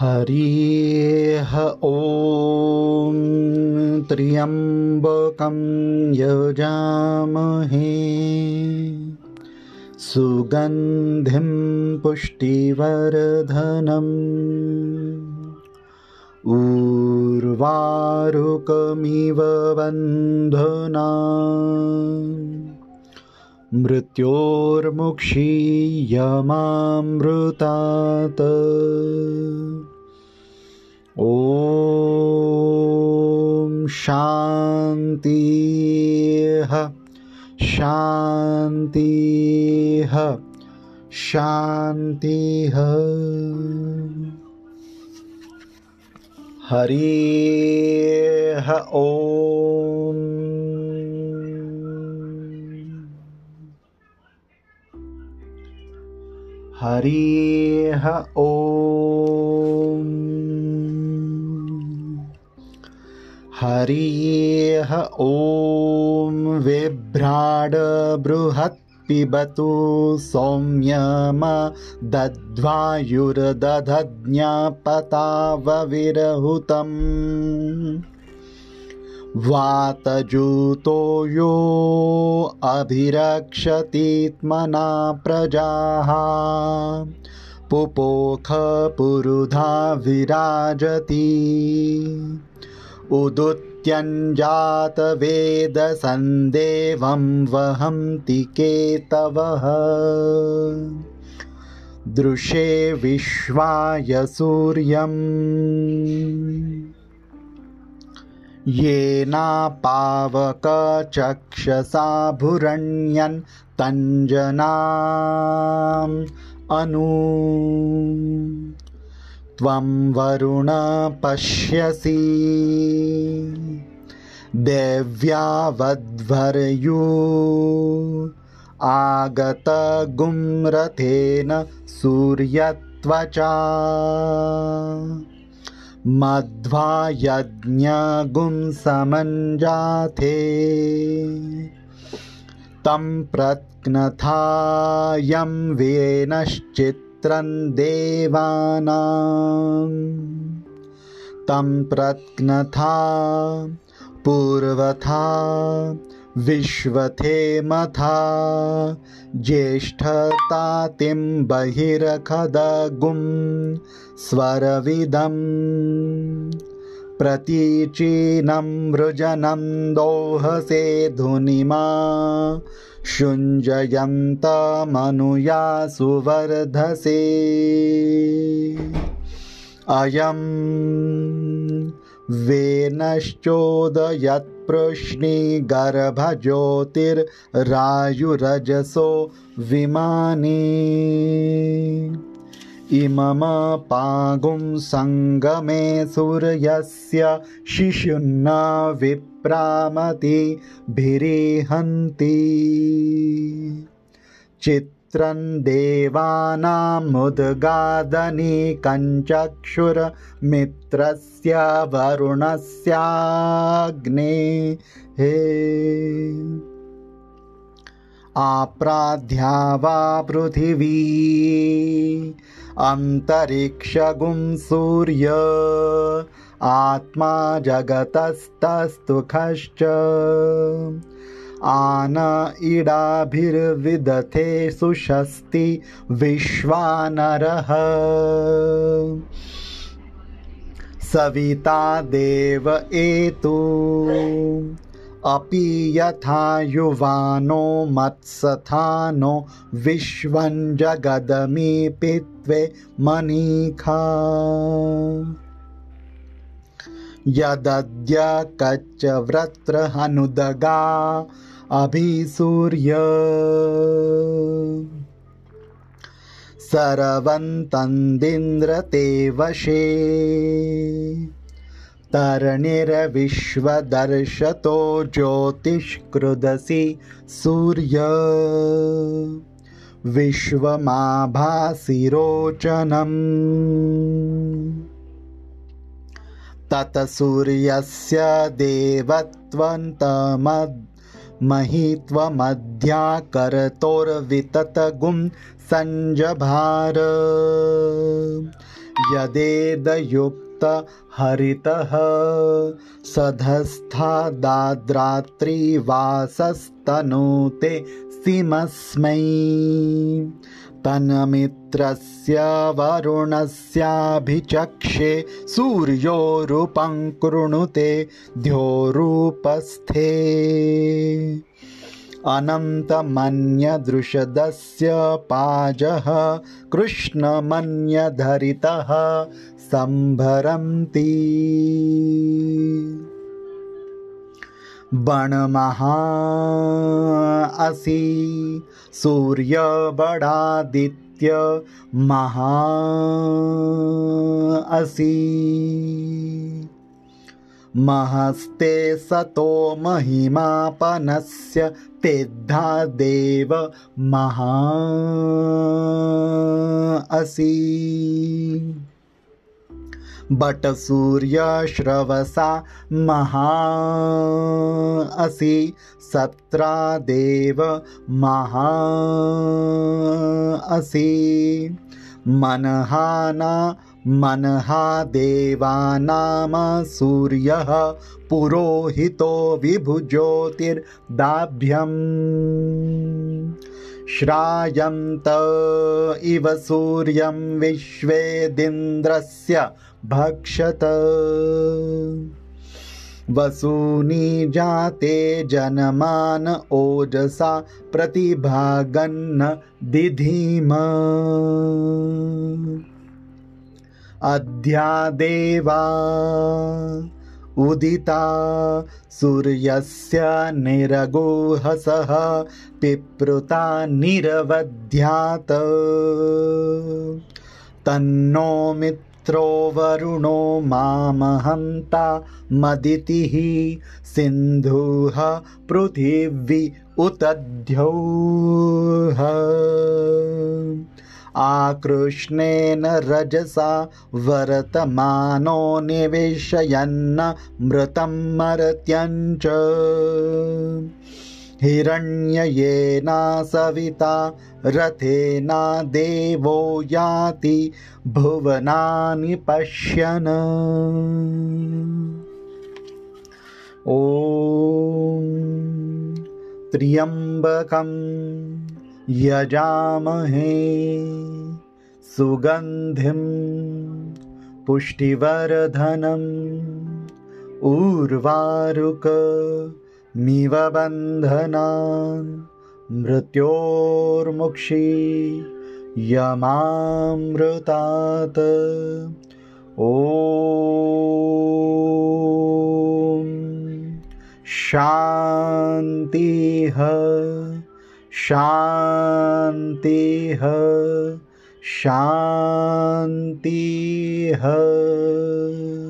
हरिः ॐ त्र्यम्बकं यजामहे। सुगन्धिं पुष्टिवर्धनम्। उर्वारुकमिव बन्धना मृत्योर्मुक्षीयमामृतात् ॐ शान्तिः शान्तिः शान्तिः। हरिः ॐ हरिः ॐ हरिः ॐ विभ्राड बृहत् पिबतु सौम्यम दध्वायुर्दधज्ञपतावविरहुतम्। वातजूतो यो अभिरक्षतीत्मना प्रजाः। पुपोखपुरुधा विराजति उदुत्यञ्जातवेदसन्देवं वहन्ति केतवः दृशे विश्वाय सूर्यम्। येनापावकचक्षसाभुरण्यन् तञ्जनाम् अनु त्वं वरुण पश्यसि। देव्यावध्वर्यू। आगतगुम्रथेन सूर्यत्वचा। मध्वायज्ञगुंसमञ्जाथे तं प्रत्नथायं वेनश्चित्रं देवानां। तं प्रत्नथा पूर्वथा विश्वथेमथा ज्येष्ठतातिं बहिरखदगुं स्वरविदम् प्रतीचीनं मृजनं दोहसे धुनिमा शुञ्जयन्तमनुया सुवर्धसे अयं वेनश्चोदयत्पृश्निगर्भज्योतिर्रायुरजसो विमाने इममपागुं सङ्गमे सूर्यस्य शिशुन्न विप्रामतिभिरीहन्ति चित्रं देवानामुद्गादनीकञ्चक्षुर्मित्रस्य वरुणस्याग्ने हे आप्राध्या वा पृथिवी अन्तरिक्षगुं सूर्य आत्मा जगतस्तस्तुखश्च। आन इडाभिर्विदथे सुषस्ति विश्वानरः। सविता देव एतु। अपि यथा युवानो विश्वं जगदमीपित्वे मनीखा। यदद्य कच्चव्रत्रहनुदगा अभिसूर्य सरवन्तन्दिन्द्रते वशे तरणिरविश्वदर्शतो ज्योतिष्कृदसि सूर्य। विश्वमाभासिरोचनम्। ततसूर्यस्य देवत्वन्तमद् महीत्वमध्याकरतोर्विततगुं सञ्जभार यदेदयुक्तहरितः सधस्था दाद्रात्रिवासस्तनुते सिमस्मै। तन्मित्रस्य वरुणस्याभिचक्षे सूर्योरूपं कृणुते द्योरूपस्थे अनन्तमन्यदृषदस्य पाजः कृष्णमन्यधरितः सम्भरन्ति। बणमहा असि सूर्यबडादित्य महा असि महस्ते सतो महिमापनस्य तेद्धा देव महा असि। बटसूर्यश्रवसा महा असि। सत्रादेव महा असि। मनहाना मनहा देवानाम सूर्यः पुरोहितो विभुज्योतिर्दाभ्यम्। श्रायन्त इव सूर्यं विश्वेदिन्द्रस्य भक्षत। वसूनि जाते जनमान ओजसा प्रतिभागन्न दिधीम। अध्यादेवा। उदिता सूर्यस्य निरगोहसः पिप्रुता निरवध्यात। तन्नो मित्रो वरुणो मामहन्ता मदितिः सिन्धुः पृथिवी उतद्यौः आकृष्णेन रजसा वर्तमानो निवेशयन्न मृतं मर्त्यञ्च। हिरण्ययेना सविता रथेना देवो याति भुवनानि पश्यन्। ॐ त्र्यम्बकम् यजामहे सुगन्धिं पुष्टिवर्धनम् उर्वारुकमिव बन्धनान् मृत्योर्मुक्षि यमामृतात्। ॐ शान्तिः शांति शांति है।